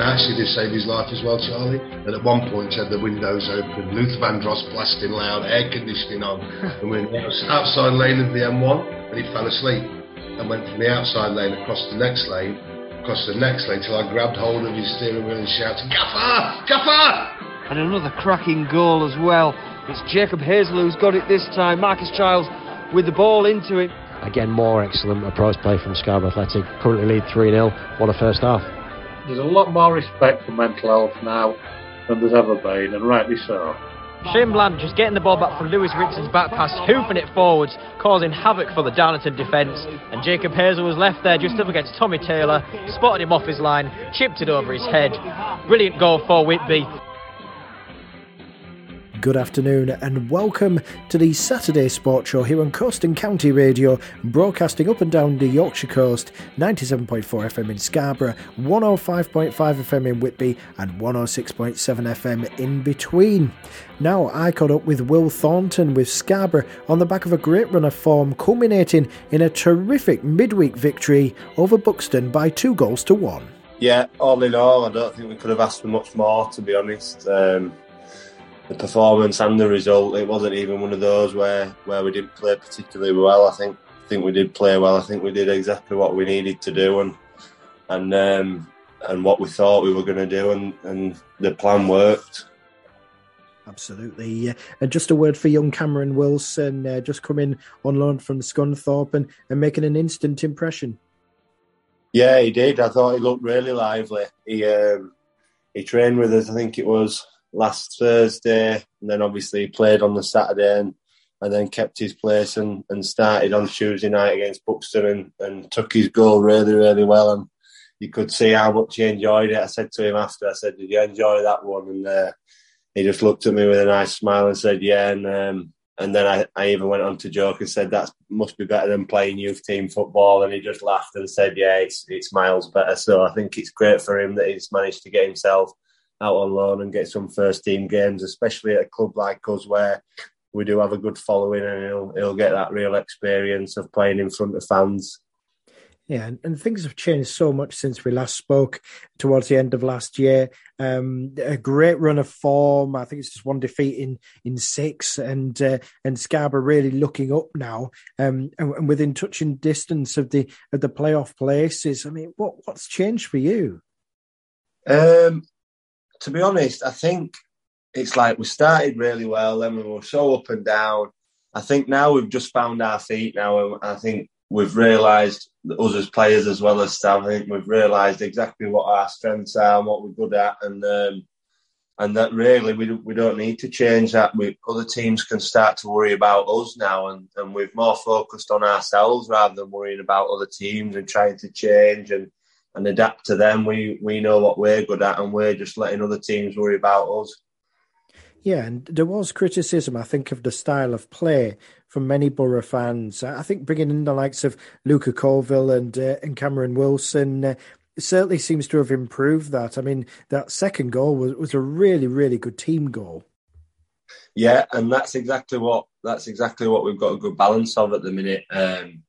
actually did save his life as well, Charlie. And at one point, had the windows open, Luther Vandross blasting loud, air conditioning on, and we're in the outside lane of the M1, and he fell asleep and went from the outside lane across the next lane, across the next lane, till I grabbed hold of his steering wheel and shouted, Gaffer! Gaffer! And another cracking goal as well. It's Jacob Hazel who's got it this time. Marcus Childs with the ball into it. Again, more excellent approach play from Scarborough Athletic. Currently lead 3 0. What a first half. There's a lot more respect for mental health now than there's ever been, and rightly so. Shane Bland just getting the ball back from Lewis Richards' back pass, hoofing it forwards, causing havoc for the Darlington defence. And Jacob Hazel was left there just up against Tommy Taylor, spotted him off his line, chipped it over his head. Brilliant goal for Whitby. Good afternoon and welcome to the Saturday Sports Show here on Coast and County Radio, broadcasting up and down the Yorkshire coast, 97.4 FM in Scarborough, 105.5 FM in Whitby, and 106.7 FM in between. Now, I caught up with Will Thornton with Scarborough on the back of a great run of form, culminating in a terrific midweek victory over Buxton by two goals to one. Yeah, all in all, I don't think we could have asked for much more, to be honest. Um, the performance and the result. It wasn't even one of those where, where we didn't play particularly well. I think I think we did play well. I think we did exactly what we needed to do and and um, and what we thought we were going to do, and, and the plan worked. Absolutely. Uh, and just a word for young Cameron Wilson, uh, just coming on loan from Scunthorpe and, and making an instant impression. Yeah, he did. I thought he looked really lively. He um, he trained with us. I think it was last Thursday, and then obviously played on the Saturday and, and then kept his place and, and started on Tuesday night against Buxton and, and took his goal really, really well. And you could see how much he enjoyed it. I said to him after, I said, Did you enjoy that one? And uh, he just looked at me with a nice smile and said, Yeah. And um, and then I, I even went on to joke and said that must be better than playing youth team football. And he just laughed and said, "Yeah, it's it's miles better." So I think it's great for him that he's managed to get himself out on loan and get some first team games, especially at a club like us where we do have a good following and he'll he'll get that real experience of playing in front of fans. Yeah, and, and, things have changed so much since we last spoke towards the end of last year. Um, a great run of form. I think it's just one defeat in in six, and uh, and Scarborough really looking up now, um, and, and, within touching distance of the of the playoff places. I mean, what what's changed for you? Um, to be honest, I think it's like we started really well, then we were so up and down. I think now we've just found our feet now, and I think we've realised us as players as well as staff. I think we've realised exactly what our strengths are and what we're good at, and um, and that really we we don't need to change that. We other teams can start to worry about us now, and and we're more focused on ourselves rather than worrying about other teams and trying to change and and adapt to them. We we know what we're good at, and we're just letting other teams worry about us. Yeah, and there was criticism, I think, of the style of play from many Borough fans. I think bringing in the likes of Luca Colville and uh, and Cameron Wilson uh, certainly seems to have improved that. I mean, that second goal was, was a really, really good team goal. Yeah, and that's exactly what that's exactly what we've got a good balance of at the minute. Um,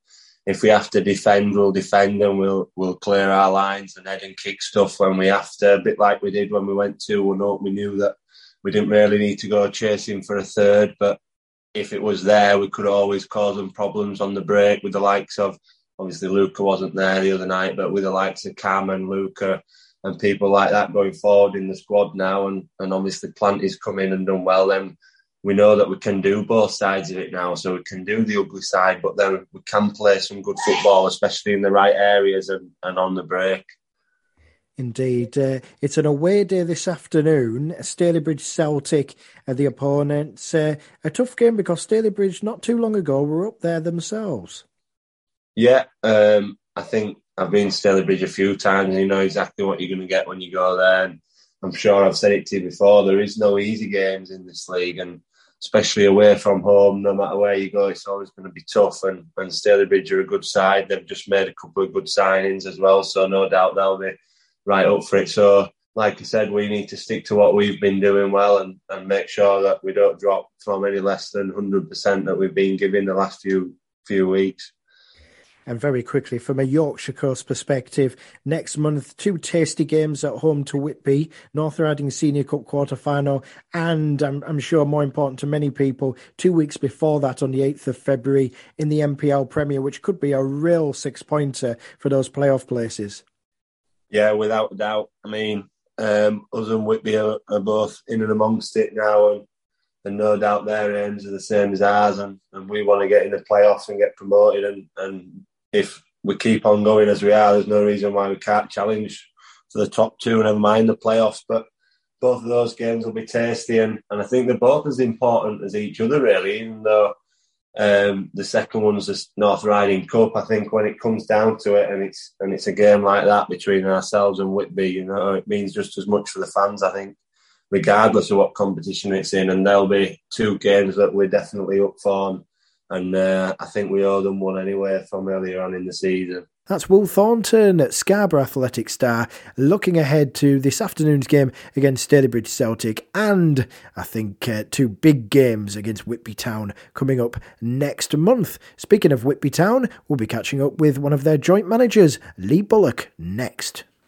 if we have to defend, we'll defend and we'll we'll clear our lines and head and kick stuff when we have to. A bit like we did when we went to one up. We knew that we didn't really need to go chasing for a third, but if it was there, we could always cause them problems on the break with the likes of obviously Luca wasn't there the other night, but with the likes of Cam and Luca and people like that going forward in the squad now, and and obviously Plant is come in and done well, then we know that we can do both sides of it now. So we can do the ugly side, but then we can play some good football, especially in the right areas and, and on the break. Indeed. Uh, it's an away day this afternoon. Stalybridge Celtic are the opponents. Uh, a tough game because Stalybridge, not too long ago, were up there themselves. Yeah, um, I think I've been to Stalybridge a few times you know exactly what you're going to get when you go there. And I'm sure I've said it to you before, there is no easy games in this league. And especially away from home, no matter where you go, it's always going to be tough. And, and Stalybridge are a good side. They've just made a couple of good signings as well, so no doubt they'll be right up for it. So, like I said, we need to stick to what we've been doing well and, and make sure that we don't drop from any less than 100% that we've been giving the last few few weeks. And very quickly, from a Yorkshire Coast perspective, next month, two tasty games at home to Whitby, North Riding Senior Cup quarter final, and I'm, I'm, sure more important to many people, two weeks before that on the 8th of February in the NPL Premier, which could be a real six pointer for those playoff places. Yeah, without a doubt. I mean, um, us and Whitby are, are, both in and amongst it now, and, and no doubt their aims are the same as ours, and, and we want to get in the playoffs and get promoted. And, and if we keep on going as we are, there's no reason why we can't challenge for the top two, never mind the playoffs. But both of those games will be tasty, and, and I think they're both as important as each other, really, even though um, the second one's the North Riding Cup. I think when it comes down to it, and it's and it's a game like that between ourselves and Whitby, you know, it means just as much for the fans. I think, regardless of what competition it's in, and there'll be two games that we're definitely up for, and uh, I think we owe them one anyway from earlier on in the season. That's Will Thornton Scarborough Athletic Star looking ahead to this afternoon's game against Stalybridge Celtic and I think uh, two big games against Whitby Town coming up next month. Speaking of Whitby Town, we'll be catching up with one of their joint managers, Lee Bullock, next.